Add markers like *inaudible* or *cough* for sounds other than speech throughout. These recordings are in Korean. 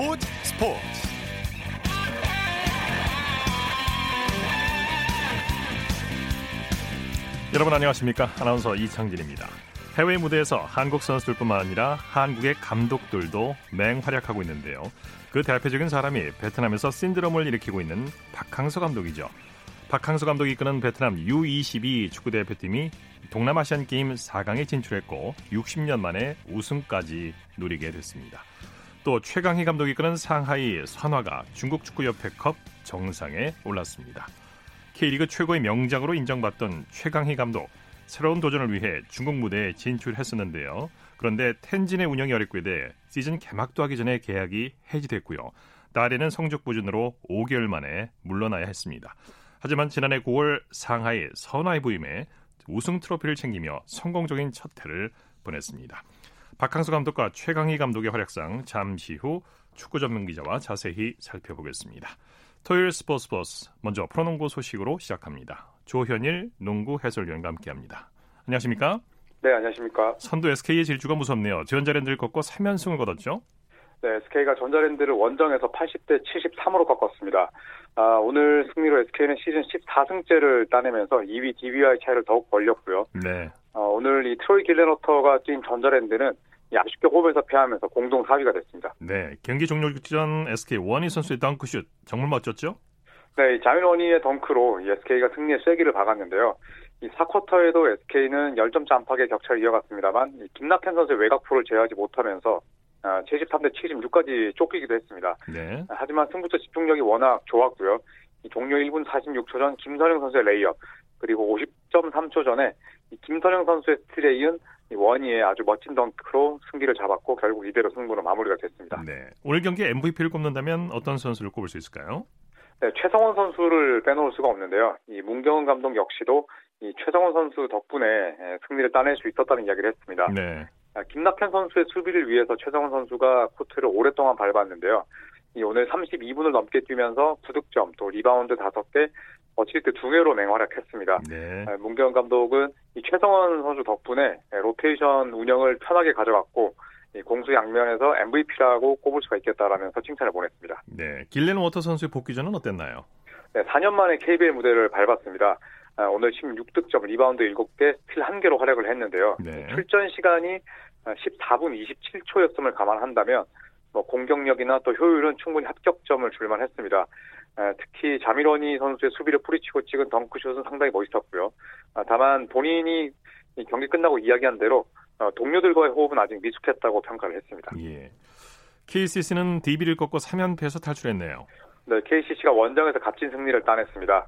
스포츠 스포츠. 여러분 안녕하십니까? 아나운서 이창진입니다. 해외 무대에서 한국 선수들뿐만 아니라 한국의 감독들도 맹활약하고 있는데요. 그 대표적인 사람이 베트남에서 신드롬을 일으키고 있는 박항서 감독이죠. 박항서 감독이 이끄는 베트남 U22 축구 대표팀이 동남아시안 게임 4강에 진출했고 60년 만에 우승까지 누리게 됐습니다. 또 최강희 감독이 이끄는 상하이 선화가 중국 축구협회컵 정상에 올랐습니다. K리그 최고의 명장으로 인정받던 최강희 감독 새로운 도전을 위해 중국 무대에 진출했었는데요. 그런데 텐진의 운영이 어렵게 돼 시즌 개막도 하기 전에 계약이 해지됐고요. 딸에는 성적 부진으로 5개월 만에 물러나야 했습니다. 하지만 지난해 9월 상하이 선화의 부임에 우승 트로피를 챙기며 성공적인 첫 해를 보냈습니다. 박항수 감독과 최강희 감독의 활약상 잠시 후 축구 전문 기자와 자세히 살펴보겠습니다. 토요일 스포츠 버스 먼저 프로농구 소식으로 시작합니다. 조현일 농구 해설위원과 함께합니다. 안녕하십니까? 네, 안녕하십니까? 선두 SK의 질주가 무섭네요. 전자랜드를 꺾고 3연승을 거뒀죠? 네, SK가 전자랜드를 원정에서 80대 73으로 꺾었습니다. 아, 오늘 승리로 SK는 시즌 14승째를 따내면서 2위 DB와의 차이를 더욱 벌렸고요. 네. 어, 오늘 이 트로이 길레너터가 뛴 전자랜드는 아쉽게 홈에서 패하면서 공동 4위가 됐습니다. 네, 경기 종료 직전 SK 워니 선수의 덩크슛 정말 멋졌죠? 네, 자밀 워니의 덩크로 SK가 승리의 쐐기를 박았는데요. 이 4쿼터에도 SK는 10점차 안팎의 격차를 이어갔습니다만 김낙현 선수의 외곽포를 제어하지 못하면서 73대 76까지 쫓기기도 했습니다. 네. 하지만 승부처 집중력이 워낙 좋았고요. 종료 1분 46초 전 김선형 선수의 레이업 그리고 50.3초 전에 김선형 선수의 스틸에 이은 워니의 아주 멋진 덩크로 승기를 잡았고 결국 이대로 승부로 마무리가 됐습니다. 네. 오늘 경기 MVP를 꼽는다면 어떤 선수를 꼽을 수 있을까요? 네, 최성원 선수를 빼놓을 수가 없는데요. 이 문경은 감독 역시도 이 최성원 선수 덕분에 승리를 따낼 수 있었다는 이야기를 했습니다. 네. 아, 김낙현 선수의 수비를 위해서 최성원 선수가 코트를 오랫동안 밟았는데요. 이 오늘 32분을 넘게 뛰면서 9득점, 또 리바운드 5개, 어시스트 2개로 맹활약했습니다. 네. 아, 문경은 감독은 이 최성원 선수 덕분에 로테이션 운영을 편하게 가져갔고 공수 양면에서 MVP라고 꼽을 수가 있겠다라면서 칭찬을 보냈습니다. 네. 길렌워터 선수의 복귀전은 어땠나요? 네, 4년 만에 KBL 무대를 밟았습니다. 아, 오늘 16득점, 리바운드 7개, 스틸 1개로 활약을 했는데요. 네. 출전 시간이 14분 27초였음을 감안한다면 뭐 공격력이나 또 효율은 충분히 합격점을 줄만 했습니다. 특히 자미로니 선수의 수비를 뿌리치고 찍은 덩크슛은 상당히 멋있었고요. 아, 다만 본인이 경기 끝나고 이야기한 대로 어, 동료들과의 호흡은 아직 미숙했다고 평가를 했습니다. 예. KCC는 DB를 꺾고 3연패에서 탈출했네요. 네, KCC가 원정에서 값진 승리를 따냈습니다.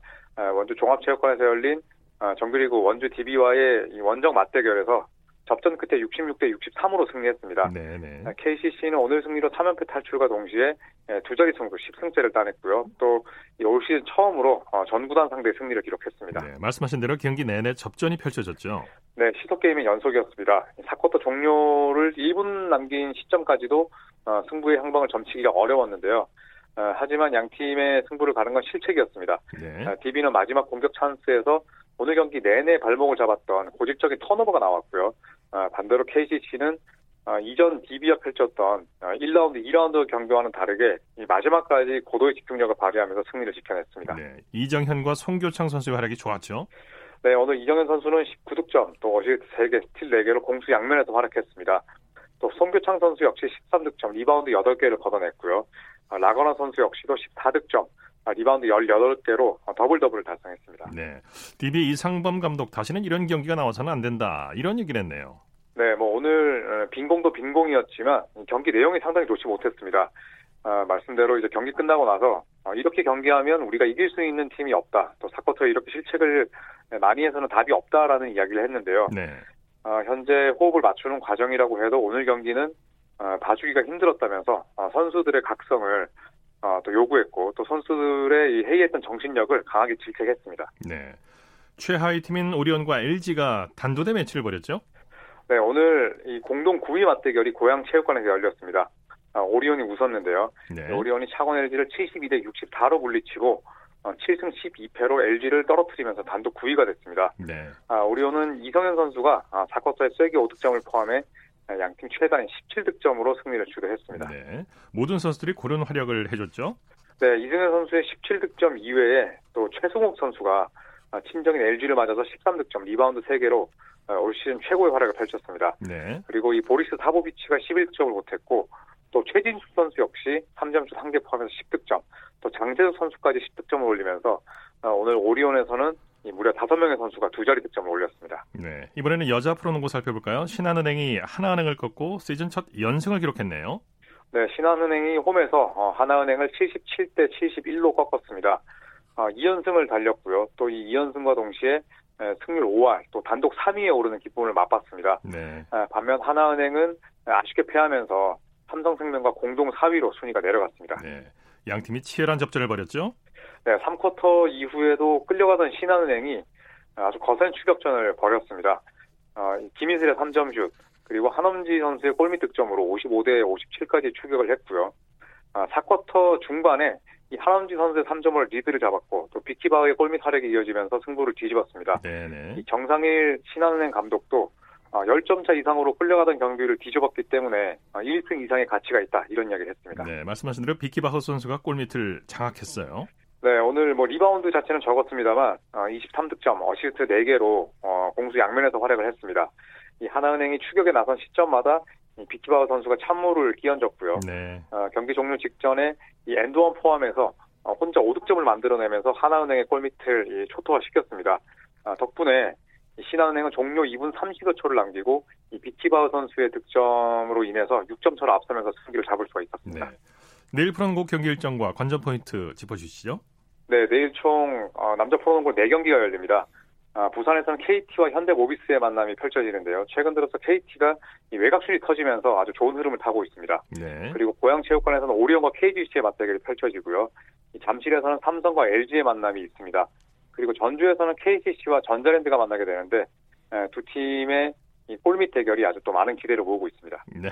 원주 종합체육관에서 열린 아, 정규리그 원주 DB와의 원정 맞대결에서 접전 끝에 66대 63으로 승리했습니다. 네네. KCC는 오늘 승리로 3연패 탈출과 동시에 두 자리 승수 10승째를 따냈고요. 또 올 시즌 처음으로 어, 전구단 상대 승리를 기록했습니다. 네, 말씀하신 대로 경기 내내 접전이 펼쳐졌죠. 네, 시속 게임의 연속이었습니다. 4쿼터 종료를 1분 남긴 시점까지도 어, 승부의 향방을 점치기가 어려웠는데요. 어, 하지만 양 팀의 승부를 가는 건 실책이었습니다. 네. DB는 마지막 공격 찬스에서 오늘 경기 내내 발목을 잡았던 고집적인 턴오버가 나왔고요. 반대로 KCC는 이전 DB가 펼쳤던 1라운드, 2라운드 경기와는 다르게 마지막까지 고도의 집중력을 발휘하면서 승리를 지켜냈습니다. 네. 이정현과 송교창 선수의 활약이 좋았죠. 네, 오늘 이정현 선수는 19득점, 또 어시스트 3개, 스틸 4개로 공수 양면에서 활약했습니다. 또 송교창 선수 역시 13득점, 리바운드 8개를 걷어냈고요. 라건아 선수 역시도 14득점, 리바운드 18개로 더블 더블을 달성했습니다. 네. DB 이상범 감독 다시는 이런 경기가 나와서는 안 된다. 이런 얘기를 했네요. 네, 뭐 오늘 빈공도 빈공이었지만 경기 내용이 상당히 좋지 못했습니다. 아, 말씀대로 이제 경기 끝나고 나서 이렇게 경기하면 우리가 이길 수 있는 팀이 없다. 또 사쿼터에 이렇게 실책을 많이 해서는 답이 없다라는 이야기를 했는데요. 네. 아, 현재 호흡을 맞추는 과정이라고 해도 오늘 경기는 아, 봐주기가 힘들었다면서 선수들의 각성을 어, 또 요구했고 또 선수들의 이 회의했던 정신력을 강하게 질책했습니다. 네. 최하위 팀인 오리온과 LG가 단도대 매치를 벌였죠? 네, 오늘 이 공동 9위 맞대결이 고양 체육관에서 열렸습니다. 아, 오리온이 웃었는데요. 네. 오리온이 창원 LG를 72대 64로 물리치고 어, 7승 12패로 LG를 떨어뜨리면서 단독 9위가 됐습니다. 네. 아, 오리온은 이성현 선수가 아, 4쿼터에 쐐기 5득점을 포함해 양팀 최다인 17득점으로 승리를 주도했습니다. 네. 모든 선수들이 고른 활약을 해줬죠. 네, 이승현 선수의 17득점 이외에 또 최승욱 선수가 친정인 LG를 맞아서 13득점, 리바운드 3개로 올 시즌 최고의 활약을 펼쳤습니다. 네. 그리고 이 보리스 사보비치가 11득점을 보탰고 또 최진수 선수 역시 3점슛 1개 포함해서 10득점, 또 장재석 선수까지 10득점을 올리면서 오늘 오리온에서는 무려 5명의 선수가 두 자리 득점을 올렸습니다. 네. 이번에는 여자 프로농구 살펴볼까요? 신한은행이 하나은행을 꺾고 시즌 첫 연승을 기록했네요. 네, 신한은행이 홈에서 하나은행을 77대 71로 꺾었습니다. 2연승을 달렸고요. 또 이 2연승과 동시에 승률 5할, 또 단독 3위에 오르는 기쁨을 맛봤습니다. 네. 반면 하나은행은 아쉽게 패하면서 삼성생명과 공동 4위로 순위가 내려갔습니다. 네. 양 팀이 치열한 접전을 벌였죠? 네, 3쿼터 이후에도 끌려가던 신한은행이 아주 거센 추격전을 벌였습니다. 어, 김이슬의 3점슛, 그리고 한엄지 선수의 골밑 득점으로 55대 57까지 추격을 했고요. 아, 4쿼터 중반에 이 한엄지 선수의 3점으로 리드를 잡았고 또 비키바흐의 골밑 활약이 이어지면서 승부를 뒤집었습니다. 네네. 이 정상일 신한은행 감독도 10점 차 이상으로 끌려가던 경기를 뒤집었기 때문에 1승 이상의 가치가 있다 이런 이야기를 했습니다. 네, 말씀하신 대로 비키바흐 선수가 골밑을 장악했어요. 네, 오늘 뭐 리바운드 자체는 적었습니다만 23득점, 어시스트 4개로 공수 양면에서 활약을 했습니다. 이 하나은행이 추격에 나선 시점마다 비키바흐 선수가 찬물을 끼얹었고요. 네. 어, 경기 종료 직전에 이 엔드원 포함해서 어, 혼자 5득점을 만들어내면서 하나은행의 골밑을 초토화시켰습니다. 아, 덕분에 신한은행은 종료 2분 30여 초를 남기고 이 비키바흐 선수의 득점으로 인해서 6점 차로 앞서면서 승기를 잡을 수가 있었습니다. 네. 내일 프로농구 경기 일정과 관전 포인트 짚어주시죠. 네, 내일 총 어, 남자 프로농구 4경기가 열립니다. 아, 부산에서는 KT와 현대모비스의 만남이 펼쳐지는데요. 최근 들어서 KT가 외곽슛이 터지면서 아주 좋은 흐름을 타고 있습니다. 네. 그리고 고양체육관에서는 오리온과 KGC의 맞대결이 펼쳐지고요. 잠실에서는 삼성과 LG의 만남이 있습니다. 그리고 전주에서는 KCC와 전자랜드가 만나게 되는데 두 팀의 골밑 대결이 아주 또 많은 기대를 모으고 있습니다. 네.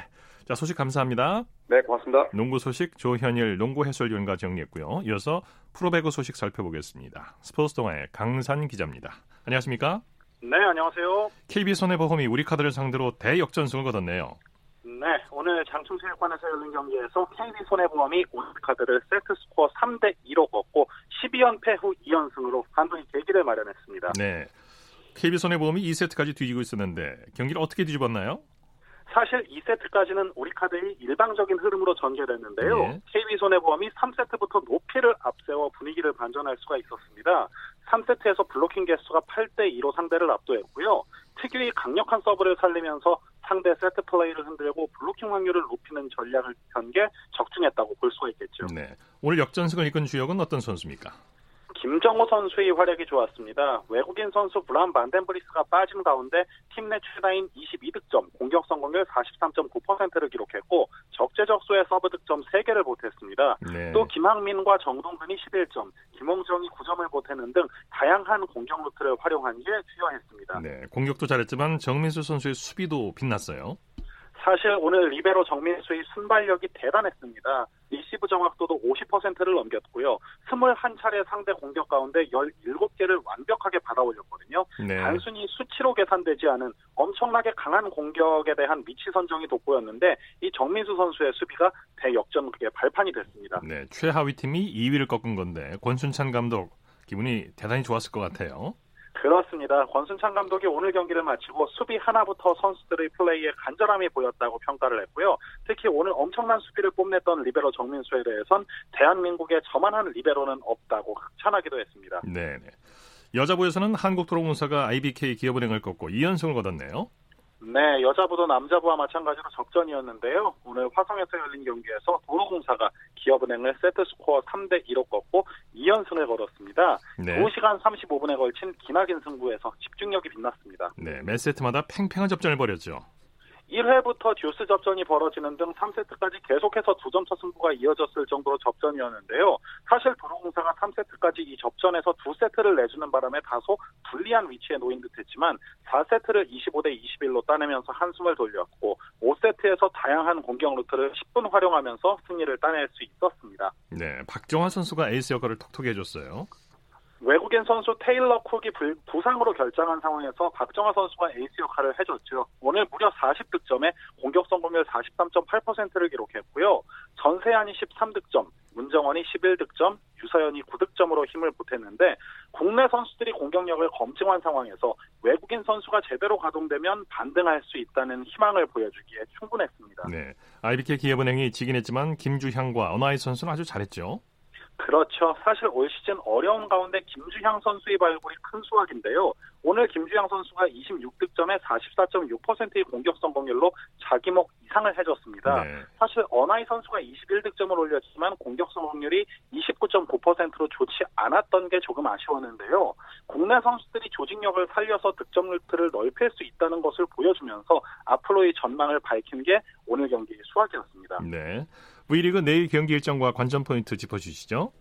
자, 소식 감사합니다. 네, 고맙습니다. 농구 소식 조현일 농구 해설위원과 정리했고요. 이어서 프로배구 소식 살펴보겠습니다. 스포츠 동아의 강산 기자입니다. 안녕하십니까? 네, 안녕하세요. KB손해보험이 우리카드를 상대로 대역전승을 거뒀네요. 네, 오늘 장충체육관에서 열린 경기에서 KB손해보험이 우리카드를 세트 스코어 3대 2로 꺾고 12연패 후 2연승으로 한동희 계기를 마련했습니다. 네. KB손해보험이 2세트까지 뒤지고 있었는데 경기를 어떻게 뒤집었나요? 사실 2세트까지는 우리카드의 일방적인 흐름으로 전개됐는데요. 네. KB손해보험이 3세트부터 높이를 앞세워 분위기를 반전할 수가 있었습니다. 3세트에서 블로킹 개수가 8대 2로 상대를 압도했고요. 특유의 강력한 서브를 살리면서 상대 세트 플레이를 흔들고 블로킹 확률을 높이는 전략을 편 게 적중했다고 볼 수가 있겠죠. 네. 오늘 역전승을 이끈 주역은 어떤 선수입니까? 김정호 선수의 활약이 좋았습니다. 외국인 선수 브람 반 덴 드리스가 빠진 가운데 팀 내 최다인 22득점, 공격 성공률 43.9%를 기록했고 적재적소의 서브 득점 3개를 보탰습니다. 네. 또 김학민과 정동근이 11점, 김홍정이 9점을 보태는 등 다양한 공격 루트를 활용한 게 주효했습니다. 네. 공격도 잘했지만 정민수 선수의 수비도 빛났어요. 사실 오늘 리베로 정민수의 순발력이 대단했습니다. 리시브 정확도도 50%를 넘겼고요. 21차례 상대 공격 가운데 17개를 완벽하게 받아올렸거든요. 네. 단순히 수치로 계산되지 않은 엄청나게 강한 공격에 대한 위치 선정이 돋보였는데 이 정민수 선수의 수비가 대역전극의 발판이 됐습니다. 네. 최하위 팀이 2위를 꺾은 건데 권순찬 감독 기분이 대단히 좋았을 것 같아요. 그렇습니다. 권순찬 감독이 오늘 경기를 마치고 수비 하나부터 선수들의 플레이에 간절함이 보였다고 평가를 했고요. 특히 오늘 엄청난 수비를 뽐냈던 리베로 정민수에 대해선 대한민국에 저만한 리베로는 없다고 극찬하기도 했습니다. 네. 네. 여자부에서는 한국도로공사가 IBK 기업은행을 꺾고 2연승을 거뒀네요. 네, 여자부도 남자부와 마찬가지로 적전이었는데요. 오늘 화성에서 열린 경기에서 도로공사가 기업은행을 세트스코어 3대 2로 꺾고 2연승을 거뒀습니다. 네. 2시간 35분에 걸친 기나긴 승부에서 집중력이 빛났습니다. 네. 매 세트마다 팽팽한 접전을 벌였죠. 1회부터 듀스 접전이 벌어지는 등 3세트까지 계속해서 두 점차 승부가 이어졌을 정도로 접전이었는데요. 사실 도로공사가 3세트까지 이 접전에서 두 세트를 내주는 바람에 다소 불리한 위치에 놓인 듯했지만 4세트를 25대 21로 따내면서 한숨을 돌렸고 5세트에서 다양한 공격 루트를 십분 활용하면서 승리를 따낼 수 있었습니다. 네. 박정아 선수가 에이스 역할을 톡톡히 해줬어요. 외국인 선수 테일러 쿡이 부상으로 결장한 상황에서 박정아 선수가 에이스 역할을 해줬죠. 오늘 무려 40득점에 공격 성공률 43.8%를 기록했고요. 전새얀이 13득점, 문정원이 11득점, 유서연이 9득점으로 힘을 보탰는데 국내 선수들이 공격력을 검증한 상황에서 외국인 선수가 제대로 가동되면 반등할 수 있다는 희망을 보여주기에 충분했습니다. 네, IBK 기업은행이 지긴 했지만 김주향과 어나이 선수는 아주 잘했죠. 그렇죠. 사실 올 시즌 어려운 가운데 김주향 선수의 발굴이 큰 수확인데요. 오늘 김주향 선수가 26득점에 44.6%의 공격 성공률로 자기 목 이상을 해줬습니다. 네. 사실 어나이 선수가 21득점을 올렸지만 공격 성공률이 29.9%로 좋지 않았던 게 조금 아쉬웠는데요. 국내 선수들이 조직력을 살려서 득점 루트를 넓힐 수 있다는 것을 보여주면서 앞으로의 전망을 밝힌 게 오늘 경기의 수확이었습니다. 네. V리그 내일 경기 일정과 관전 포인트 짚어주시죠.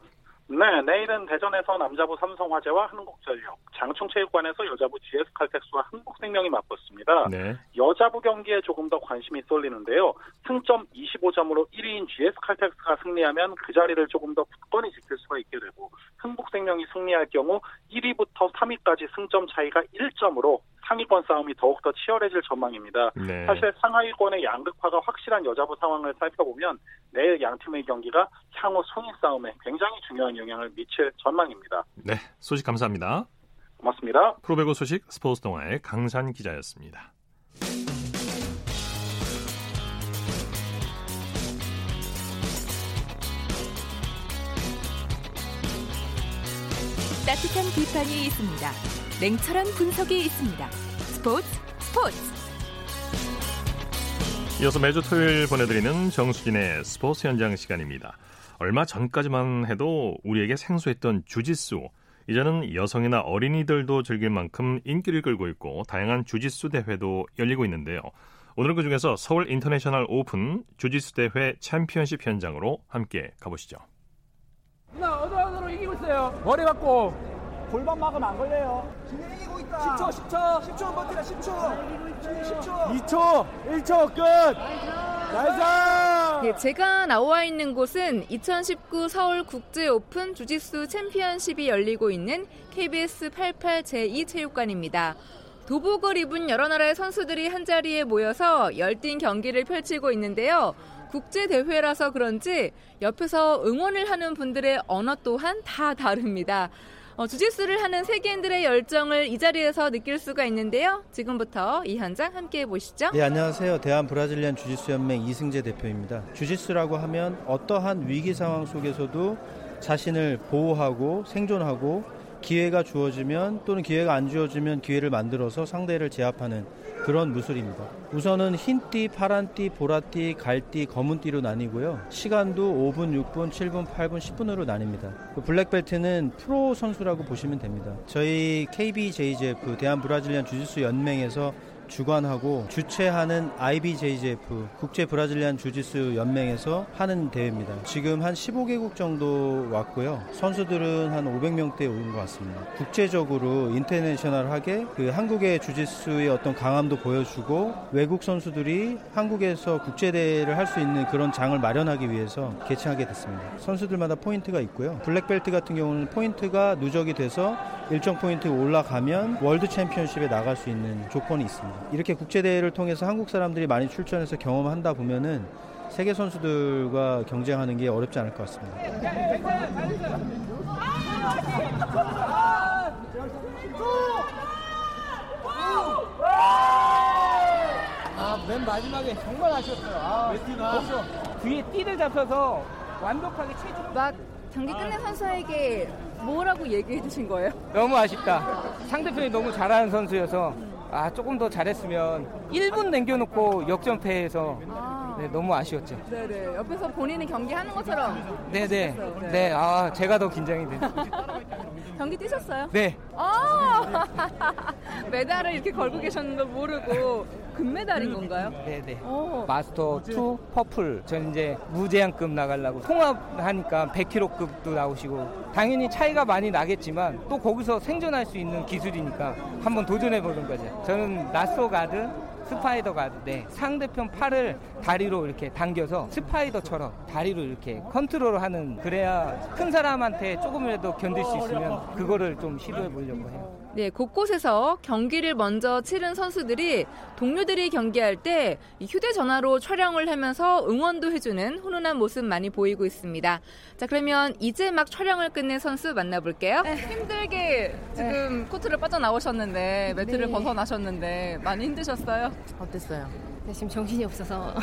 네, 내일은 대전에서 남자부 삼성화재와 한국전력, 장충체육관에서 여자부 GS칼텍스와 흥국생명이 맞붙습니다. 네. 여자부 경기에 조금 더 관심이 쏠리는데요. 승점 25점으로 1위인 GS칼텍스가 승리하면 그 자리를 조금 더 굳건히 지킬 수가 있게 되고 한국생명이 승리할 경우 1위부터 3위까지 승점 차이가 1점으로 상위권 싸움이 더욱더 치열해질 전망입니다. 네. 사실 상하위권의 양극화가 확실한 여자부 상황을 살펴보면 내일 양 팀의 경기가 향후 순위 싸움에 굉장히 중요한 영향을 미칠 전망입니다. 네, 소식 감사합니다. 고맙습니다. 프로배구 소식 스포츠 동아의 강산 기자였습니다. 따뜻한 비판이 있습니다. 냉철한 분석이 있습니다. 스포츠 스포츠 이어서 매주 토요일 보내드리는 정수진의 스포츠 현장 시간입니다. 얼마 전까지만 해도 우리에게 생소했던 주짓수 이제는 여성이나 어린이들도 즐길 만큼 인기를 끌고 있고 다양한 주짓수 대회도 열리고 있는데요. 오늘은 그중에서 서울 International 오픈 주짓수 대회 챔피언십 현장으로 함께 가보시죠. 누나 어느 어느로 이기고 있어요. 머리 받고 골반 막으면 안 걸려요. 진행 이기고 있다. 10초, 10초. 10초 버티라, 10초. 10초. 2초, 1초 끝. Nice! 네, 제가 나와 있는 곳은 2019 서울 국제 오픈 주짓수 챔피언십이 열리고 있는 KBS 88 제2 체육관입니다. 도복을 입은 여러 나라의 선수들이 한자리에 모여서 열띤 경기를 펼치고 있는데요. 국제 대회라서 그런지 옆에서 응원을 하는 분들의 언어 또한 다 다릅니다. 어, 주짓수를 하는 세계인들의 열정을 이 자리에서 느낄 수가 있는데요. 지금부터 이 현장 함께 보시죠. 네, 안녕하세요. 대한 브라질리안 주짓수 연맹 이승재 대표입니다. 주짓수라고 하면 어떠한 위기 상황 속에서도 자신을 보호하고 생존하고 기회가 주어지면 또는 기회가 안 주어지면 기회를 만들어서 상대를 제압하는 그런 무술입니다. 우선은 흰띠, 파란띠, 보라띠, 갈띠, 검은띠로 나뉘고요. 시간도 5분, 6분, 7분, 8분, 10분으로 나뉩니다. 그 black belt는 프로 선수라고 보시면 됩니다. 저희 KBJJF 대한 브라질리안 주짓수 연맹에서 주관하고 주최하는 IBJJF 국제 브라질리안 주짓수 연맹에서 하는 대회입니다. 지금 한 15개국 정도 왔고요. 선수들은 한 500명대 오는 것 같습니다. 국제적으로 international하게 그 한국의 주짓수의 어떤 강함도 보여주고 외국 선수들이 한국에서 국제 대회를 할 수 있는 그런 장을 마련하기 위해서 개최하게 됐습니다. 선수들마다 포인트가 있고요. black belt 같은 경우는 포인트가 누적이 돼서 일정 포인트 올라가면 월드 챔피언십에 나갈 수 있는 조건이 있습니다. 이렇게 국제대회를 통해서 한국 사람들이 많이 출전해서 경험한다 보면은 세계 선수들과 경쟁하는 게 어렵지 않을 것 같습니다. 아, 맨 마지막에 정말 아쉬웠어요. 아, 메티가 뒤에 띠를 잡혀서 완벽하게 체중. 막 경기 끝낸 선수에게 뭐라고 얘기해 주신 거예요? 너무 아쉽다. 상대편이 너무 잘하는 선수여서 아 조금 더 잘했으면 1분 남겨놓고 역전패해서 아. 네, 너무 아쉬웠죠. 네네 옆에서 본인이 경기하는 것처럼. 네네 네. 네. 아 제가 더 긴장이 돼. *laughs* 경기 뛰셨어요? 네. 아 *laughs* 메달을 이렇게 걸고 계셨는 걸 모르고 금메달인 건가요? 네네. 오. 마스터 2 purple. 전 이제 무제한급 나가려고 통합하니까 100kg급도 나오시고 당연히 차이가 많이 나겠지만 또 거기서 생존할 수 있는 기술이니까 한번 도전해 보는 거죠. 저는 lasso 가드 spider 가드인데 상대편 팔을 다리로 이렇게 당겨서 spider처럼 다리로 이렇게 컨트롤하는 그래야 큰 사람한테 조금이라도 견딜 수 있으면 그거를 좀 시도해 보려고 해요. 네, 곳곳에서 경기를 먼저 치른 선수들이 동료들이 경기할 때 휴대전화로 촬영을 하면서 응원도 해주는 훈훈한 모습 많이 보이고 있습니다. 자, 그러면 이제 막 촬영을 끝낸 선수 만나볼게요. 네, 힘들게 지금 네. 코트를 빠져나오셨는데, 매트를 네. 벗어나셨는데, 많이 힘드셨어요? 어땠어요? 네, 지금 정신이 없어서.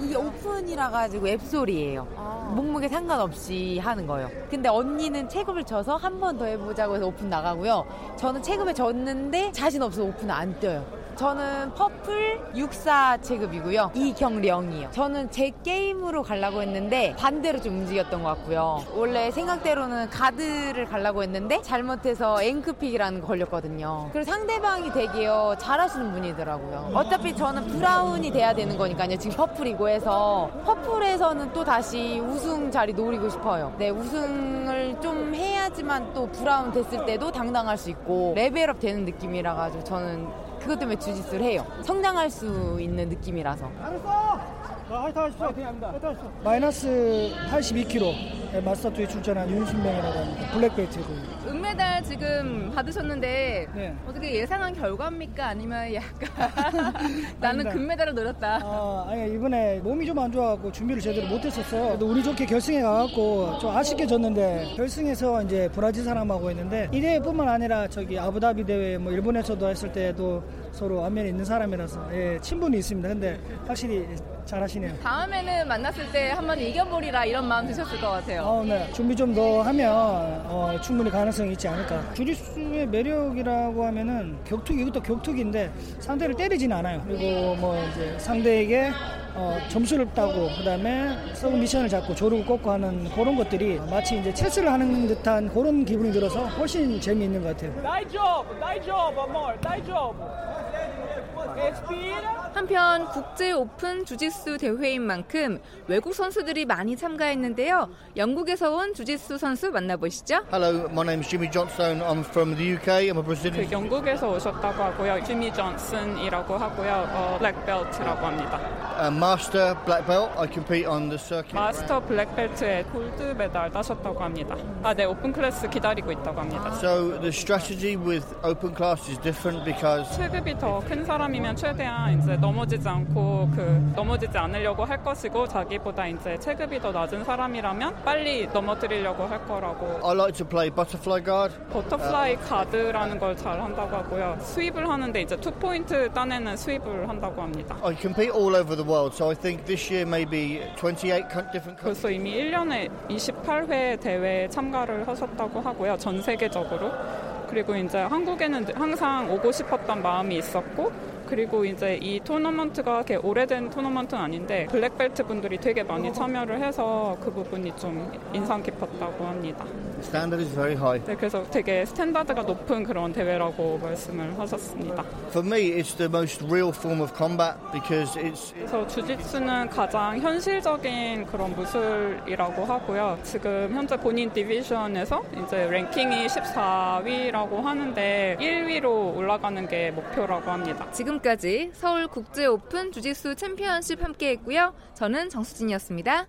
이게 오픈이라 가지고 앱소리예요. 아. 몸무게 상관없이 하는 거예요. 근데 언니는 체급을 쳐서 한 번 더 해보자고 해서 오픈 나가고요. 저는 체급에 졌는데 자신 없어서 오픈 안 뛰어요. 저는 purple 64 체급이고요. 이경령이요. 저는 제 게임으로 가려고 했는데 반대로 좀 움직였던 것 같고요. 원래 생각대로는 가드를 가려고 했는데 잘못해서 ankle pick이라는 거 걸렸거든요. 그리고 상대방이 되게요 잘하시는 분이더라고요. 어차피 저는 brown이 돼야 되는 거니까요. 지금 purple이고 해서 purple에서는 또 다시 우승 자리 노리고 싶어요. 네, 우승을 좀 해야지만 또 brown 됐을 때도 당당할 수 있고 level up 되는 느낌이라 가지고 저는 그것 때문에 주짓수를 해요. 성장할 수 있는 느낌이라서. 마이너스 82kg 마스터2에 출전한 윤신명이라고 합니다. 블랙벨트고. 은메달 지금 받으셨는데 네. 어떻게 예상한 결과입니까? 아니면 약간 나는 금메달을 노렸다. 아, 아니 이번에 몸이 좀 안 좋아갖고 준비를 제대로 못했었어요. 운이 좋게 결승에 가갖고 좀 아쉽게 졌는데 결승에서 이제 브라질 사람하고 했는데 이 대회뿐만 아니라 저기 아부다비 대회 뭐 일본에서도 했을 때도 서로 안면에 있는 사람이라서 예, 친분이 있습니다. 근데 확실히 잘하시네요. 다음에는 만났을 때 한번 이겨보리라 이런 마음 드셨을 것 같아요. 어, 네. 준비 좀 더 하면 어, 충분히 가능성이 있지 않을까. 주짓수의 매력이라고 하면은 격투기 이것도 격투기인데 상대를 때리진 않아요. 그리고 뭐 이제 상대에게 어, 점수를 따고 그다음에 submission을 잡고 조르고 꺾고 하는 그런 것들이 마치 이제 체스를 하는 듯한 그런 기분이 들어서 훨씬 재미있는 것 같아요. 나이 조 나이 조 amor, 나이 조 한편 국제 오픈 주짓수 대회인 만큼 외국 선수들이 많이 참가했는데요. 영국에서 온 주짓수 선수 만나보시죠. Hello, my name is Jimmy Johnson. I'm from the UK. I'm a Brazilian. 그 영국에서 오셨다고 하고요. 지미 존슨이라고 하고요. 어, black belt라고 합니다. A master black belt. I compete on the circuit. master black belt에 gold medal 따셨다고 합니다. 아, 네, open class 기다리고 있다고 합니다. So the strategy with open class is different because 체급이 더 큰 사람이면 최대한 이제 넘어지지 않고 그 넘어지지 않으려고 할 것이고 자기보다 이제 체급이 더 낮은 사람이라면 빨리 넘어뜨리려고 할 거라고. I like to play butterfly guard. butterfly guard라는 걸 잘 한다고 하고요. sweep을 하는데 이제 two point 따내는 sweep을 한다고 합니다. I compete all over the world, so I think this year maybe 28 different. 벌써 이미 1년에 28회 대회에 참가를 하셨다고 하고요. 전 세계적으로. 그리고 이제 한국에는 항상 오고 싶었던 마음이 있었고 그리고 이제 이 토너먼트가 이렇게 오래된 토너먼트는 아닌데 black belt 분들이 되게 많이 참여를 해서 그 부분이 좀 인상 깊었다고 합니다. Standard is very high. 네, 그래서 되게 standard가 높은 그런 대회라고 말씀을 하셨습니다. For me, it's the most real form of combat because it's. 그래서 주짓수는 가장 현실적인 그런 무술이라고 하고요. 지금 현재 본인 디비전에서 이제 랭킹이 14위라고 하는데 1위로 올라가는 게 목표라고 합니다. 지금 지금까지 서울 국제 오픈 주짓수 챔피언십 함께했고요. 저는 정수진이었습니다.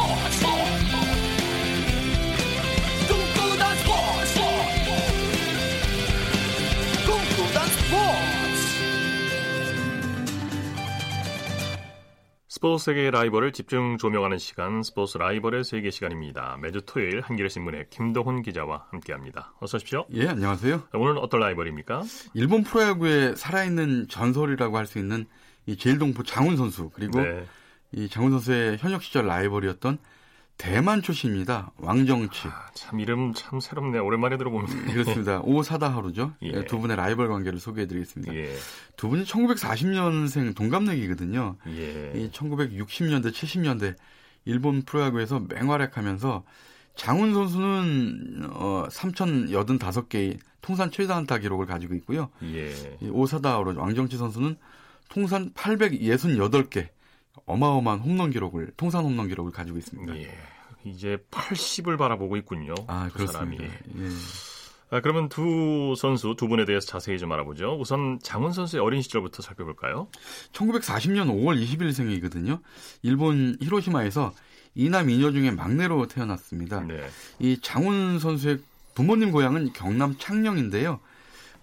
스포츠 세계의 라이벌을 집중 조명하는 시간 스포츠 라이벌의 세계 시간입니다. 매주 토요일 한겨레 신문의 김동훈 기자와 함께합니다. 어서 오십시오. 예, 안녕하세요. 오늘은 어떤 라이벌입니까? 일본 프로야구의 살아있는 전설이라고 할 수 있는 이 제일동포 장훈 선수 그리고 네. 이 장훈 선수의 현역 시절 라이벌이었던 대만 출신입니다. 왕정치. 아, 참 이름 참 새롭네. 오랜만에 들어봅니다. 그렇습니다. 오사다하루죠. *laughs* 예. 예. 두 분의 라이벌 관계를 소개해드리겠습니다. 예. 두 분이 1940년생 동갑내기거든요. 예. 이 1960년대, 70년대 일본 프로야구에서 맹활약하면서 장훈 선수는 어 3,085개의 통산 최다 안타 기록을 가지고 있고요. 예. 오사다우로 왕정치 선수는 통산 868개 어마어마한 홈런 기록을 통산 홈런 기록을 가지고 있습니다. 예. 이제 80을 바라보고 있군요. 아, 그 그렇습니다. 사람이. 예. 아, 그러면 두 선수 두 분에 대해서 자세히 좀 알아보죠. 우선 장훈 선수의 어린 시절부터 살펴볼까요? 1940년 5월 20일생이거든요. 일본 히로시마에서 이남 이녀 중에 막내로 태어났습니다. 네. 이 장훈 선수의 부모님 고향은 경남 창녕인데요.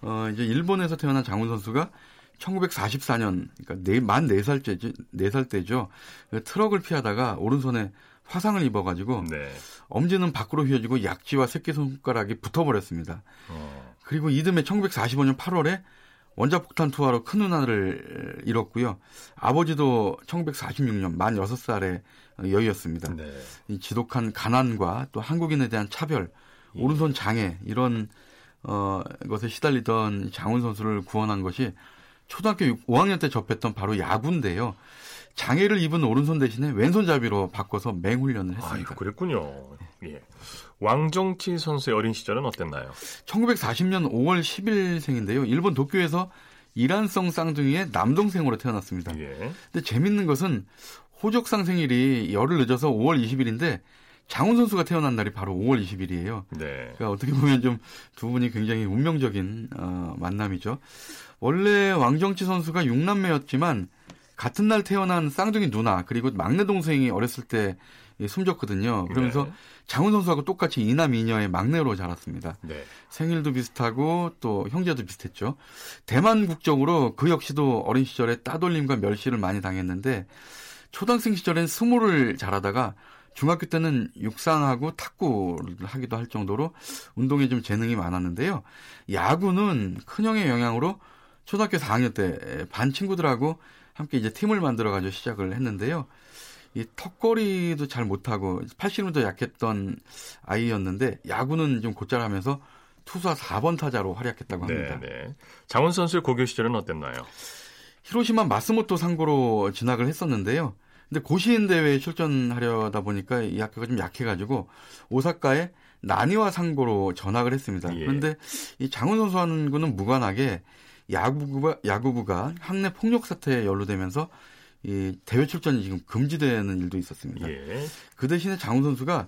어, 이제 일본에서 태어난 장훈 선수가 1944년, 그러니까 네, 만 4살째죠, 4살 때죠. 그 트럭을 피하다가 오른손에 화상을 입어가지고 네. 엄지는 밖으로 휘어지고 약지와 새끼손가락이 붙어버렸습니다. 어. 그리고 이듬해 1945년 8월에 원자폭탄 투하로 큰 누나를 잃었고요. 아버지도 1946년 만 6살에 여의었습니다. 네. 이 지독한 가난과 또 한국인에 대한 차별, 예. 오른손 장애 이런 어 것에 시달리던 장훈 선수를 구원한 것이 초등학교 5학년 때 접했던 바로 야구인데요. 장애를 입은 오른손 대신에 왼손잡이로 바꿔서 맹훈련을 했습니다. 아 그랬군요. 예. 왕정치 선수의 어린 시절은 어땠나요? 1940년 5월 10일생인데요. 일본 도쿄에서 이란성 쌍둥이의 남동생으로 태어났습니다. 예. 근데 재밌는 것은 호적상 생일이 열흘 늦어서 5월 20일인데 장훈 선수가 태어난 날이 바로 5월 20일이에요. 네. 그러니까 어떻게 보면 좀 두 분이 굉장히 운명적인 어, 만남이죠. 원래 왕정치 선수가 6남매였지만 같은 날 태어난 쌍둥이 누나 그리고 막내 동생이 어렸을 때 숨졌거든요. 그러면서 네. 장훈 선수하고 똑같이 이남 이녀의 막내로 자랐습니다. 네. 생일도 비슷하고 또 형제도 비슷했죠. 대만 국적으로 그 역시도 어린 시절에 따돌림과 멸시를 많이 당했는데 초등학생 시절엔 스모를 잘하다가 중학교 때는 육상하고 탁구를 하기도 할 정도로 운동에 좀 재능이 많았는데요. 야구는 큰형의 영향으로 초등학교 4학년 때 반 친구들하고 함께 이제 팀을 만들어 가지고 시작을 했는데요. 이 턱걸이도 잘 못하고 팔씨름도 약했던 아이였는데 야구는 좀 곧잘 하면서 투수와 4번 타자로 활약했다고 합니다. 네, 네. 장원 선수의 고교 시절은 어땠나요? 히로시마 마스모토 상고로 진학을 했었는데요. 근데 고시인 대회에 출전하려다 보니까 이 학교가 좀 약해가지고 오사카에 나니와 상고로 전학을 했습니다. 예. 그런데 이 장훈 선수하고는 무관하게 야구부가 야구부가 학내 폭력 사태에 연루되면서 이 대회 출전이 지금 금지되는 일도 있었습니다. 예. 그 대신에 장훈 선수가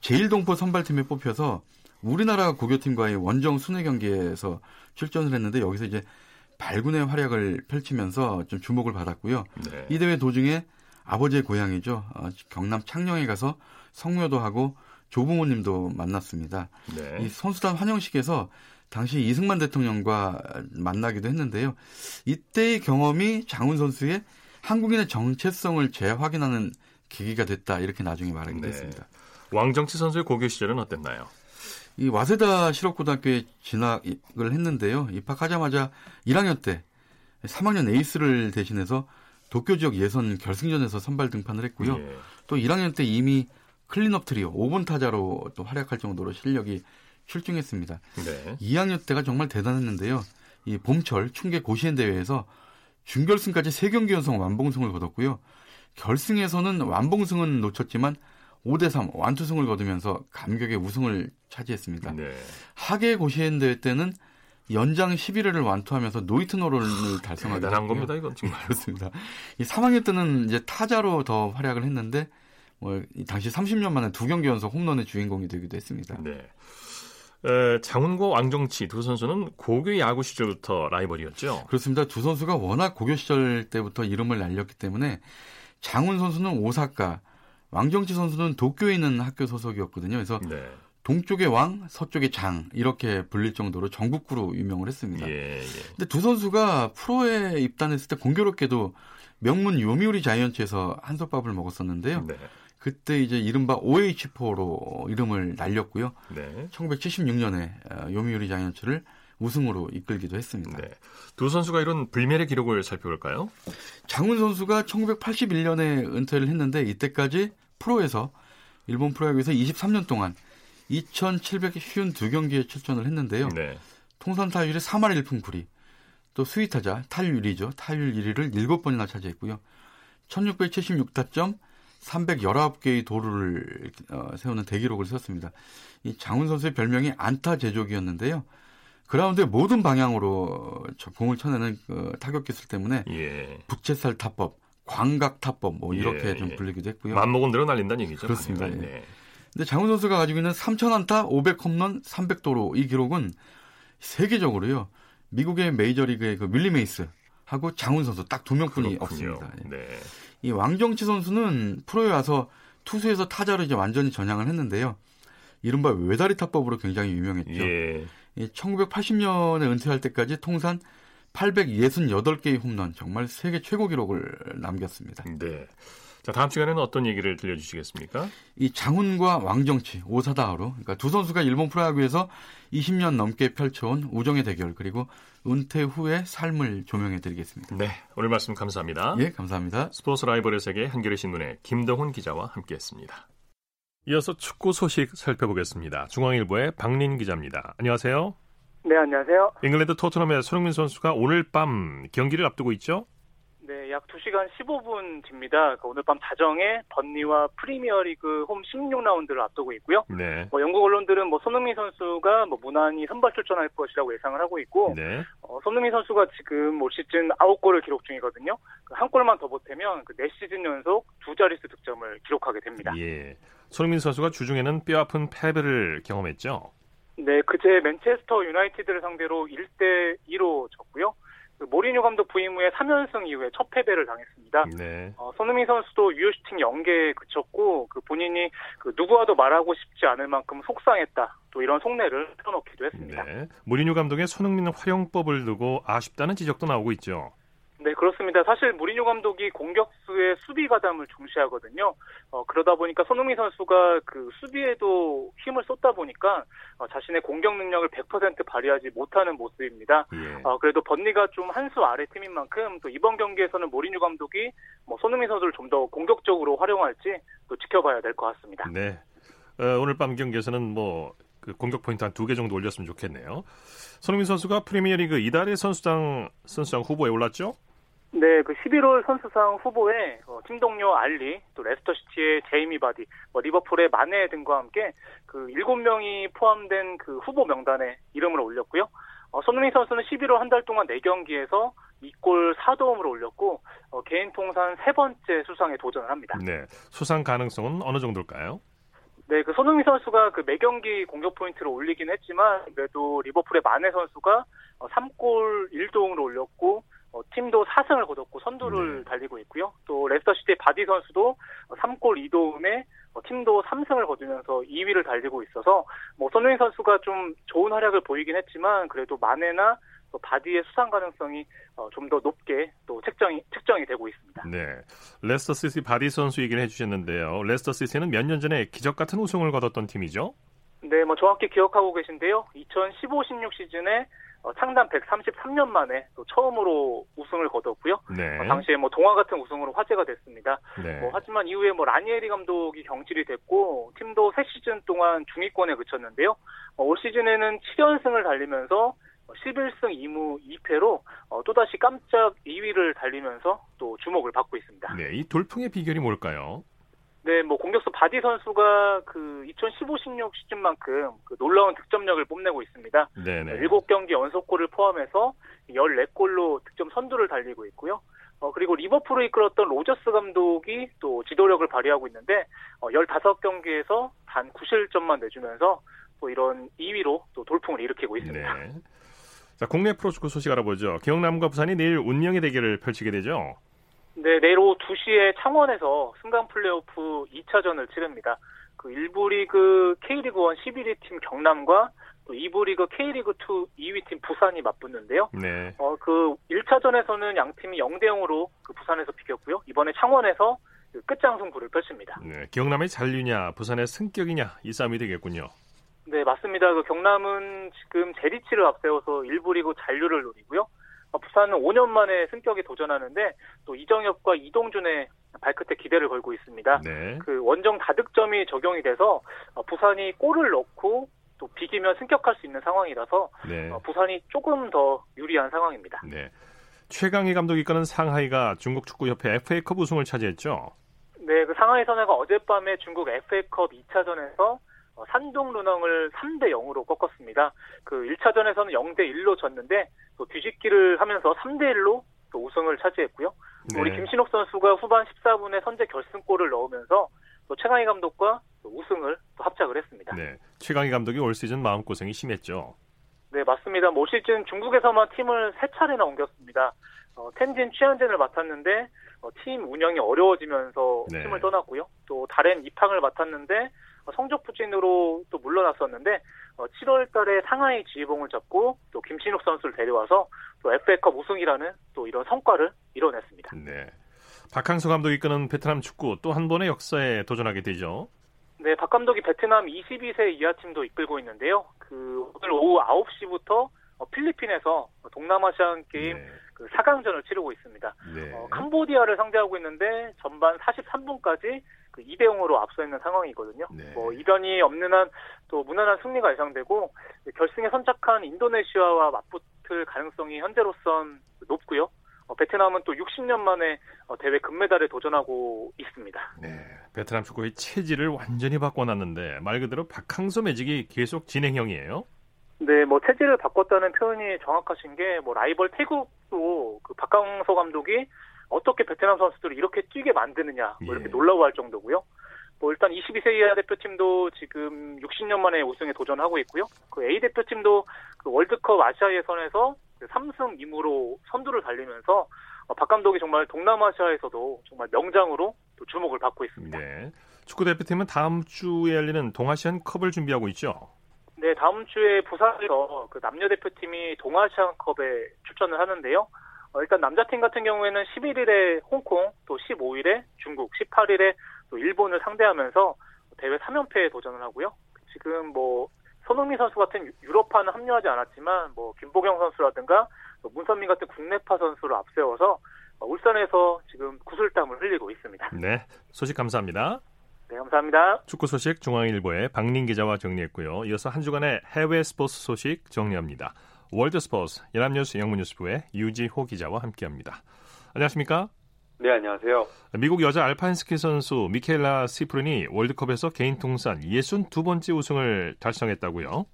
제일동포 선발팀에 뽑혀서 우리나라 고교팀과의 원정 순회 경기에서 출전을 했는데 여기서 이제 발군의 활약을 펼치면서 좀 주목을 받았고요. 네. 이 대회 도중에 아버지의 고향이죠. 어, 경남 창녕에 가서 성묘도 하고 조부모님도 만났습니다. 네. 이 선수단 환영식에서 당시 이승만 대통령과 만나기도 했는데요. 이때의 경험이 장훈 선수의 한국인의 정체성을 재확인하는 계기가 됐다 이렇게 나중에 말하기도 네. 했습니다. 왕정치 선수의 고교 시절은 어땠나요? 이 와세다 실업고등학교에 진학을 했는데요. 입학하자마자 1학년 때 3학년 에이스를 대신해서 도쿄 지역 예선 결승전에서 선발 등판을 했고요. 예. 또 1학년 때 이미 클린업 트리오 5번 타자로 또 활약할 정도로 실력이 출중했습니다. 네. 2학년 때가 정말 대단했는데요. 이 봄철 춘계 고시엔 대회에서 준결승까지 3경기 연속 완봉승을 거뒀고요. 결승에서는 완봉승은 놓쳤지만 5대3 완투승을 거두면서 감격의 우승을 차지했습니다. 네. 하계 고시엔 대회 때는 연장 11회를 완투하면서 노이트너를 달성하게 대단한 겁니다. 이건 정말 그렇습니다. 이 3학년 때는 이제 타자로 더 활약을 했는데 뭐 당시 30년 만에 두 경기 연속 홈런의 주인공이 되기도 했습니다. 네. 에, 장훈과 왕정치 두 선수는 고교 야구 시절부터 라이벌이었죠. 그렇습니다. 두 선수가 워낙 고교 시절 때부터 이름을 날렸기 때문에 장훈 선수는 오사카, 왕정치 선수는 도쿄에 있는 학교 소속이었거든요. 그래서 네. 동쪽의 왕, 서쪽의 장 이렇게 불릴 정도로 전국구로 유명을 했습니다. 예, 예. 근데 두 선수가 프로에 입단했을 때 공교롭게도 명문 요미우리 자이언츠에서 한솥밥을 먹었었는데요. 네. 그때 이제 이른바 OH4로 이름을 날렸고요. 네. 1976년에 어, 요미우리 자이언츠를 우승으로 이끌기도 했습니다. 네. 두 선수가 이런 불멸의 기록을 살펴볼까요? 장훈 선수가 1981년에 은퇴를 했는데 이때까지 프로에서 일본 프로야구에서 23년 동안 2,752경기에 출전을 했는데요. 네. 통산 타율이 3할 1푼 9리, 또 스위타자 타율 1위죠. 타율 1위를 7번이나 차지했고요. 1,676타점, 319개의 도루를 어, 세우는 대기록을 세웠습니다. 이 장훈 선수의 별명이 안타 제조기였는데요. 그라운드의 모든 방향으로 공을 쳐내는 그 타격 기술 때문에 예. 부챗살 타법, 광각 타법 뭐 이렇게 예, 좀 예. 불리기도 했고요. 맘먹은 대로 날린다는 얘기죠. 그렇습니다. 예. 네. 근데 장훈 선수가 가지고 있는 3,000안타, 500홈런, 300도루 이 기록은 세계적으로요. 미국의 메이저리그의 그 윌리 메이스 하고 장훈 선수 딱 두 명뿐이 그렇군요. 없습니다. 예. 네. 이 왕정치 선수는 프로에 와서 투수에서 타자로 이제 완전히 전향을 했는데요. 이른바 외다리 타법으로 굉장히 유명했죠. 예. 1980년에 은퇴할 때까지 통산 868개의 홈런 정말 세계 최고 기록을 남겼습니다. 네. 자, 다음 시간에는 어떤 얘기를 들려주시겠습니까? 이 장훈과 왕정치, 오사다하로, 그러니까 두 선수가 일본 프로야구에서 20년 넘게 펼쳐온 우정의 대결, 그리고 은퇴 후의 삶을 조명해 드리겠습니다. 네, 오늘 말씀 감사합니다. 예, 감사합니다. 스포츠 라이벌의 세계 한겨레 신문의 김동훈 기자와 함께 했습니다. 이어서 축구 소식 살펴보겠습니다. 중앙일보의 박린 기자입니다. 안녕하세요. 네, 안녕하세요. 잉글랜드 토트넘의 손흥민 선수가 오늘 밤 경기를 앞두고 있죠? 네, 약 2시간 15분 뒤입니다. 그 오늘 밤 자정에 번니와 프리미어리그 홈 16라운드를 앞두고 있고요. 네. 뭐 영국 언론들은 뭐 손흥민 선수가 뭐 무난히 선발 출전할 것이라고 예상을 하고 있고, 네. 어, 손흥민 선수가 지금 올 시즌 9골을 기록 중이거든요. 그한 골만 더 보태면 그 4시즌 연속 두 자릿수 득점을 기록하게 됩니다. 예. 손흥민 선수가 주중에는 뼈아픈 패배를 경험했죠. 네, 그제 맨체스터 유나이티드를 상대로 1대 2로 졌고요. 그 모리뉴 감독 부임 후에 3연승 이후에 첫 패배를 당했습니다. 네. 어, 손흥민 선수도 유효 슈팅 한 개에 그쳤고 그 본인이 그 누구와도 말하고 싶지 않을 만큼 속상했다. 또 이런 속내를 털어놓기도 했습니다. 네. 모리뉴 감독의 손흥민 활용법을 두고 아쉽다는 지적도 나오고 있죠. 네, 그렇습니다. 사실 무리뉴 감독이 공격수의 수비 가담을 중시하거든요. 어, 그러다 보니까 손흥민 선수가 그 수비에도 힘을 쏟다 보니까 어, 자신의 공격 능력을 100% 발휘하지 못하는 모습입니다. 예. 어, 그래도 번니가 좀 한 수 아래 팀인 만큼 또 이번 경기에서는 모리뉴 감독이 뭐 손흥민 선수를 좀 더 공격적으로 활용할지 또 지켜봐야 될 것 같습니다. 네. 어, 오늘 밤 경기에서는 뭐그 공격 포인트 한 두 개 정도 올렸으면 좋겠네요. 손흥민 선수가 프리미어리그 이달의 선수당 선수장 후보에 올랐죠? 네, 그 11월 선수상 후보에 어, 팀 동료 알리, 또 레스터 시티의 제이미 바디, 뭐 리버풀의 마네 등과 함께 그 7명이 포함된 그 후보 명단에 이름을 올렸고요. 어, 손흥민 선수는 11월 한 달 동안 4경기에서 2골 4도움을 올렸고 어, 개인 통산 세 번째 수상에 도전을 합니다. 네, 수상 가능성은 어느 정도일까요? 네, 그 손흥민 선수가 그 매경기 공격 포인트를 올리긴 했지만 그래도 리버풀의 마네 선수가 3골 어, 1도움을 올렸고 어, 팀도 4승을 거뒀고 선두를 네. 달리고 있고요. 또 레스터시티의 바디 선수도 3골 2도움에 어, 팀도 3승을 거두면서 2위를 달리고 있어서 뭐 손흥민 선수가 좀 좋은 활약을 보이긴 했지만 그래도 또 바디의 수상 가능성이 어, 좀더 높게 또 책정이 책정이 되고 있습니다. 네, 레스터 시티 바디 선수 얘기를 해주셨는데요. 레스터 시티는 몇 년 전에 기적 같은 우승을 거뒀던 팀이죠. 네, 뭐 정확히 기억하고 계신데요. 2015-16 시즌에 어, 창단 133년 만에 또 처음으로 우승을 거뒀고요. 네. 어, 당시에 뭐 동화 같은 우승으로 화제가 됐습니다. 네. 뭐 하지만 이후에 뭐 라니에리 감독이 경질이 됐고 팀도 새 시즌 동안 중위권에 그쳤는데요. 어, 올 시즌에는 7연승을 달리면서 11승 2무 2패로 어, 또다시 깜짝 2위를 달리면서 또 주목을 받고 있습니다. 네, 이 돌풍의 비결이 뭘까요? 네, 뭐 공격수 바디 선수가 그 2015-16 시즌만큼 그 놀라운 득점력을 뽐내고 있습니다. 네네. 7경기 연속골을 포함해서 14골로 득점 선두를 달리고 있고요. 어, 그리고 리버풀을 이끌었던 로저스 감독이 또 지도력을 발휘하고 있는데 어, 15경기에서 단 9실점만 내주면서 또 이런 2위로 또 돌풍을 일으키고 있습니다. 네. 자, 국내 프로축구 소식 알아보죠. 경남과 부산이 내일 운명의 대결을 펼치게 되죠. 네, 내일 오후 2시에 창원에서 승강 플레이오프 2차전을 치릅니다. 그 1부 리그 K리그 1 11위 팀 경남과 또 2부 리그 K리그 2 2위 팀 부산이 맞붙는데요. 네. 어, 그 1차전에서는 양 팀이 0대 0으로 그 부산에서 비겼고요. 이번에 창원에서 그 끝장 승부를 펼칩니다. 네, 경남의 잔류냐, 부산의 승격이냐 이 싸움이 되겠군요. 네, 맞습니다. 그 경남은 지금 제리치를 앞세워서 1부 리그 잔류를 노리고요. 어, 부산은 5년 만에 승격에 도전하는데 또 이정엽과 이동준의 발끝에 기대를 걸고 있습니다. 네. 그 원정 다득점이 적용이 돼서 어, 부산이 골을 넣고 또 비기면 승격할 수 있는 상황이라서 네. 어, 부산이 조금 더 유리한 상황입니다. 네. 최강희 감독이 이끄는 상하이가 중국 축구협회 FA컵 우승을 차지했죠. 네, 그 상하이 선회가 어젯밤에 중국 FA컵 2차전에서 어, 산동 루능을 3대 0으로 꺾었습니다. 그 1차전에서는 0대 1로 졌는데 또 뒤집기를 하면서 3대 1로 또 우승을 차지했고요. 네. 우리 김신욱 선수가 후반 14분에 선제 결승골을 넣으면서 또 최강희 감독과 또 우승을 또 합작을 했습니다. 네, 최강희 감독이 올 시즌 마음고생이 심했죠. 네, 맞습니다. 올 시즌 중국에서만 팀을 세 차례나 옮겼습니다. 어, 텐진 취한젠을 맡았는데 어, 팀 운영이 어려워지면서 네. 팀을 떠났고요. 또 다른 이팡을 맡았는데 어, 성적 부진으로 또 물러났었는데 어, 7월달에 상하이 지휘봉을 잡고 또 김신욱 선수를 데려와서 또 FA컵 우승이라는 또 이런 성과를 이뤄냈습니다. 네. 박항서 감독이 이끄는 베트남 축구 또 한 번의 역사에 도전하게 되죠. 네, 박 감독이 베트남 22세 이하 팀도 이끌고 있는데요. 그 오늘 오후 9시부터 어, 필리핀에서 동남아시안 게임 네. 그 4강전을 치르고 있습니다. 네. 어, 캄보디아를 상대하고 있는데 전반 43분까지 그 2대 0으로 앞서 있는 상황이거든요. 네. 뭐 이변이 없는 한 또 무난한 승리가 예상되고 결승에 선착한 인도네시아와 맞붙을 가능성이 현재로선 높고요. 어, 베트남은 또 60년 만에 어, 대회 금메달에 도전하고 있습니다. 네, 베트남 축구의 체질을 완전히 바꿔놨는데 말 그대로 박항서 매직이 계속 진행형이에요. 네, 뭐 체질을 바꿨다는 표현이 정확하신 게 뭐 라이벌 태국도 그 박항서 감독이 어떻게 베트남 선수들을 이렇게 뛰게 만드느냐 뭐 이렇게 예. 놀라워할 정도고요. 뭐 일단 22세 이하 대표팀도 지금 60년 만에 우승에 도전하고 있고요. 그 A 대표팀도 그 월드컵 아시아 예선에서 3승 2무로 선두를 달리면서 어, 박 감독이 정말 동남아시아에서도 정말 명장으로 또 주목을 받고 있습니다. 네. 축구 대표팀은 다음 주에 열리는 동아시안 컵을 준비하고 있죠. 네, 다음 주에 부산에서 그 남녀 대표팀이 동아시안컵에 출전을 하는데요. 어, 일단 남자팀 같은 경우에는 11일에 홍콩, 또 15일에 중국, 18일에 또 일본을 상대하면서 대회 3연패에 도전을 하고요. 지금 뭐 손흥민 선수 같은 유럽파는 합류하지 않았지만 뭐 김보경 선수라든가 문선민 같은 국내파 선수를 앞세워서 울산에서 지금 구슬땀을 흘리고 있습니다. 네, 소식 감사합니다. 네, 감사합니다. 축구 소식 중앙일보의 박민 기자와 정리했고요. 이어서 한 주간의 해외 스포츠 소식 정리합니다. 월드스포츠 연합뉴스 영문뉴스부의 유지호 기자와 함께합니다. 안녕하십니까? 네, 안녕하세요. 미국 여자 알파인 스키 선수 미켈라 시프린이 월드컵에서 개인 통산 62번째 우승을 달성했다고요?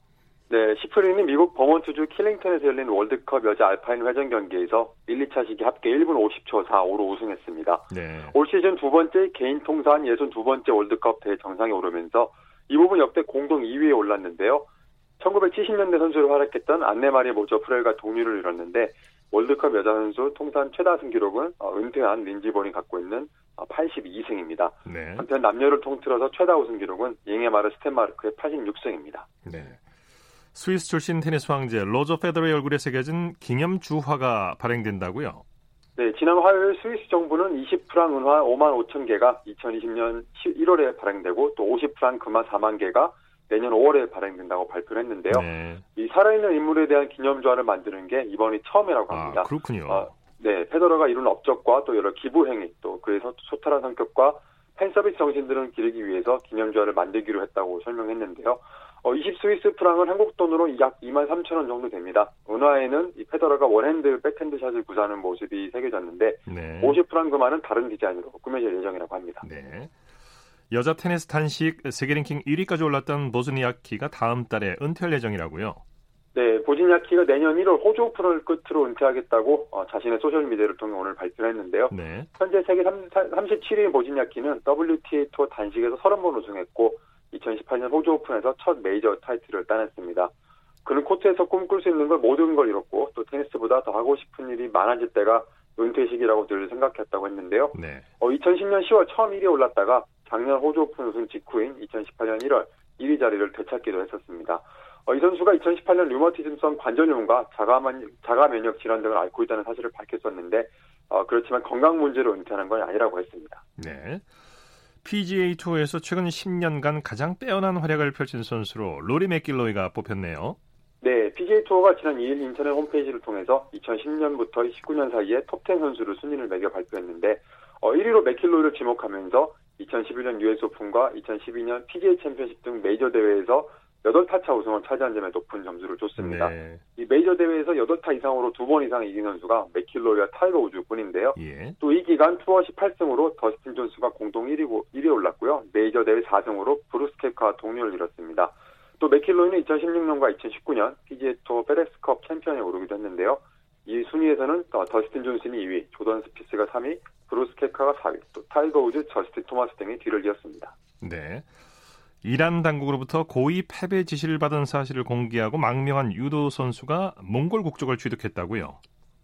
네, 시프린이 미국 버몬트주 킬링턴에서 열린 월드컵 여자 알파인 회전 경기에서 1, 2차 시기 합계 1분 50초 4호로 우승했습니다. 네. 올 시즌 두 번째 개인 통산 62번째 월드컵 대회 정상에 오르면서 이 부분 역대 공동 2위에 올랐는데요. 1970년대 선수로 활약했던 안네마리 모저 프렐과 동률을 이뤘는데 월드컵 여자 선수 통산 최다승 기록은 어, 은퇴한 린지 본이 갖고 있는 82승입니다. 어, 네. 한편 남녀를 통틀어서 최다 우승 기록은 잉에마르 스탠마르크의 86승입니다. 네. 스위스 출신 테니스 황제 로저 페더러의 얼굴이 새겨진 기념 주화가 발행된다고요? 네, 지난 화요일 스위스 정부는 20프랑 은화 5만 5천 개가 2020년 1월에 발행되고 또 50프랑 금화 4만 개가 내년 5월에 발행된다고 발표를 했는데요. 네. 이 살아있는 인물에 대한 기념주화를 만드는 게 이번이 처음이라고 아, 합니다. 아, 그렇군요. 어, 네, 페더러가 이룬 업적과 또 여러 기부 행위, 또 그의 소탈한 성격과 팬 서비스 정신 들을 기리기 위해서 기념주화를 만들기로 했다고 설명했는데요. 어, 20 스위스 프랑은 한국 돈으로 약 2만 3천 원 정도 됩니다. 은화에는 이 페더러가 one hand 백핸드 샷을 구사하는 모습이 새겨졌는데 네. 50 프랑 금화는 다른 디자인으로 꾸며질 예정이라고 합니다. 네. 여자 테니스 단식 세계 랭킹 1위까지 올랐던 보즈니아키가 다음 달에 은퇴할 예정이라고요. 네, 보즈니아키가 내년 1월 호주 오픈을 끝으로 은퇴하겠다고 어, 자신의 소셜 미디어를 통해 오늘 발표를 했는데요. 네. 현재 세계 3, 37위인 보즈니아키는 WTA 투어 단식에서 30번 우승했고 2018년 호주 오픈에서 첫 메이저 타이틀을 따냈습니다. 그는 코트에서 꿈꿀 수 있는 걸 모든 걸 이뤘고 또 테니스보다 더 하고 싶은 일이 많아질 때가 은퇴 시기라고 늘 생각했다고 했는데요. 네. 어, 2010년 10월 처음 1위에 올랐다가 작년 호주 오픈 우승 직후인 2018년 1월 1위 자리를 되찾기도 했었습니다. 어, 이 선수가 2018년 류머티즘성 관절염과 자가, 자가 면역 질환 등을 앓고 있다는 사실을 밝혔었는데 어, 그렇지만 건강 문제로 은퇴하는 건 아니라고 했습니다. 네. PGA 투어에서 최근 10년간 가장 빼어난 활약을 펼친 선수로 로리 맥킬로이가 뽑혔네요. 네, PGA 투어가 지난 2일 인터넷 홈페이지를 통해서 2010년부터 19년 사이에 톱10 선수를 순위를 매겨 발표했는데 어, 1위로 맥킬로이를 지목하면서 2011년 US 오픈과 2012년 PGA 챔피언십 등 메이저 대회에서 8타차 우승을 차지한 점에 높은 점수를 줬습니다. 네. 이 메이저 대회에서 8타 이상으로 두 번 이상 이긴 선수가 맥킬로이와 타이거 우즈뿐인데요. 예. 또 이 기간 투어 18승으로 더스틴 존슨과 공동 1위, 1위에 올랐고요. 메이저 대회 4승으로 브룩스 켑카와 동률을 이뤘습니다. 또 맥킬로이는 2016년과 2019년 PGA 투어 페덱스컵 챔피언에 오르기도 했는데요. 이 순위에서는 더스틴 존슨이 2위, 조던 스피스가 3위, 브룩스 켑카가 4위, 또 타이거 우즈, 저스틴 토마스 등이 뒤를 이었습니다. 네. 이란 당국으로부터 고의 패배 지시를 받은 사실을 공개하고 망명한 유도 선수가 몽골 국적을 취득했다고요?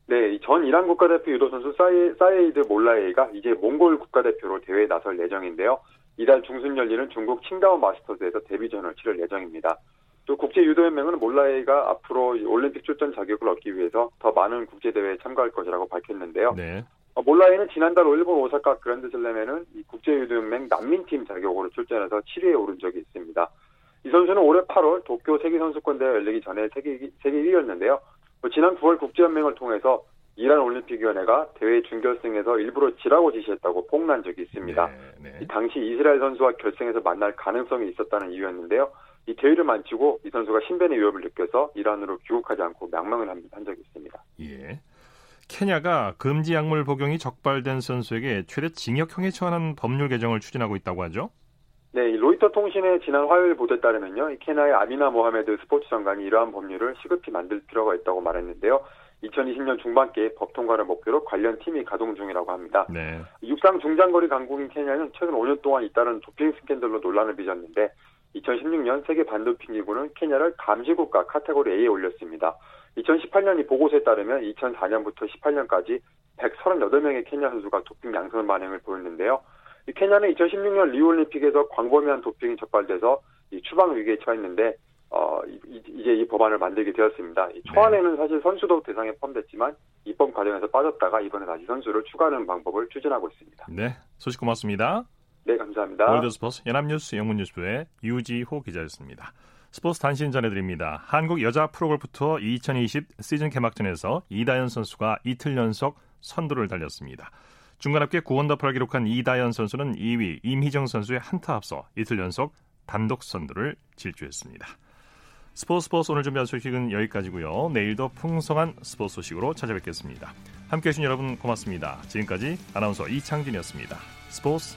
네, 전 이란 국가대표 유도 선수 사이, 사이드 몰라에이가 이제 몽골 국가대표로 대회에 나설 예정인데요. 이달 중순 열리는 중국 칭다오 마스터즈에서 데뷔전을 치를 예정입니다. 또 국제유도연맹은 몰라에이가 앞으로 올림픽 출전 자격을 얻기 위해서 더 많은 국제대회에 참가할 것이라고 밝혔는데요. 네. 어, 몰라이는 지난달 일본 오사카 그랜드슬램에는 국제유도연맹 난민팀 자격으로 출전해서 7위에 오른 적이 있습니다. 이 선수는 올해 8월 도쿄 세계선수권대회 열리기 전에 세계, 세계 1위였는데요. 뭐 지난 9월 국제연맹을 통해서 이란 올림픽위원회가 대회 준결승에서 일부러 지라고 지시했다고 폭로한 적이 있습니다. 네, 네. 당시 이스라엘 선수와 결승에서 만날 가능성이 있었다는 이유였는데요. 이 대회를 마치고 이 선수가 신변의 위협을 느껴서 이란으로 귀국하지 않고 망명을 한, 한 적이 있습니다. 예. 케냐가 금지 약물 복용이 적발된 선수에게 최대 징역형에 처하는 법률 개정을 추진하고 있다고 하죠. 네, 로이터 통신의 지난 화요일 보도에 따르면요, 이 케냐의 아미나 모하메드 스포츠 장관이 이러한 법률을 시급히 만들 필요가 있다고 말했는데요. 2020년 중반기에 법 통과를 목표로 관련 팀이 가동 중이라고 합니다. 네. 육상 중장거리 강국인 케냐는 최근 5년 동안 잇따른 도핑 스캔들로 논란을 빚었는데 2016년 세계 반도핑 기구는 케냐를 감시국가 카테고리 A에 올렸습니다. 2018년 이 보고서에 따르면 2004년부터 18년까지 138명의 케냐 선수가 도핑 양성 반응을 보였는데요. 이 케냐는 2016년 리우올림픽에서 광범위한 도핑이 적발돼서 이 추방 위기에 처했는데 어, 이제 이 법안을 만들게 되었습니다. 초안에는 네. 사실 선수도 대상에 포함됐지만 입법 과정에서 빠졌다가 이번에 다시 선수를 추가하는 방법을 추진하고 있습니다. 네, 소식 고맙습니다. 네, 감사합니다. 월드스포츠 연합뉴스 영문뉴스부의 유지호 기자였습니다. 스포츠 단신 전해드립니다. 한국 여자 프로골프 투어 2020 시즌 개막전에서 이다연 선수가 이틀 연속 선두를 달렸습니다. 중간합계 9원더파를 기록한 이다연 선수는 2위 임희정 선수의 한타 앞서 이틀 연속 단독 선두를 질주했습니다. 스포츠 스포츠 오늘 준비한 소식은 여기까지고요. 내일도 풍성한 스포츠 소식으로 찾아뵙겠습니다. 함께해 주신 여러분 고맙습니다. 지금까지 아나운서 이창진이었습니다. 스포츠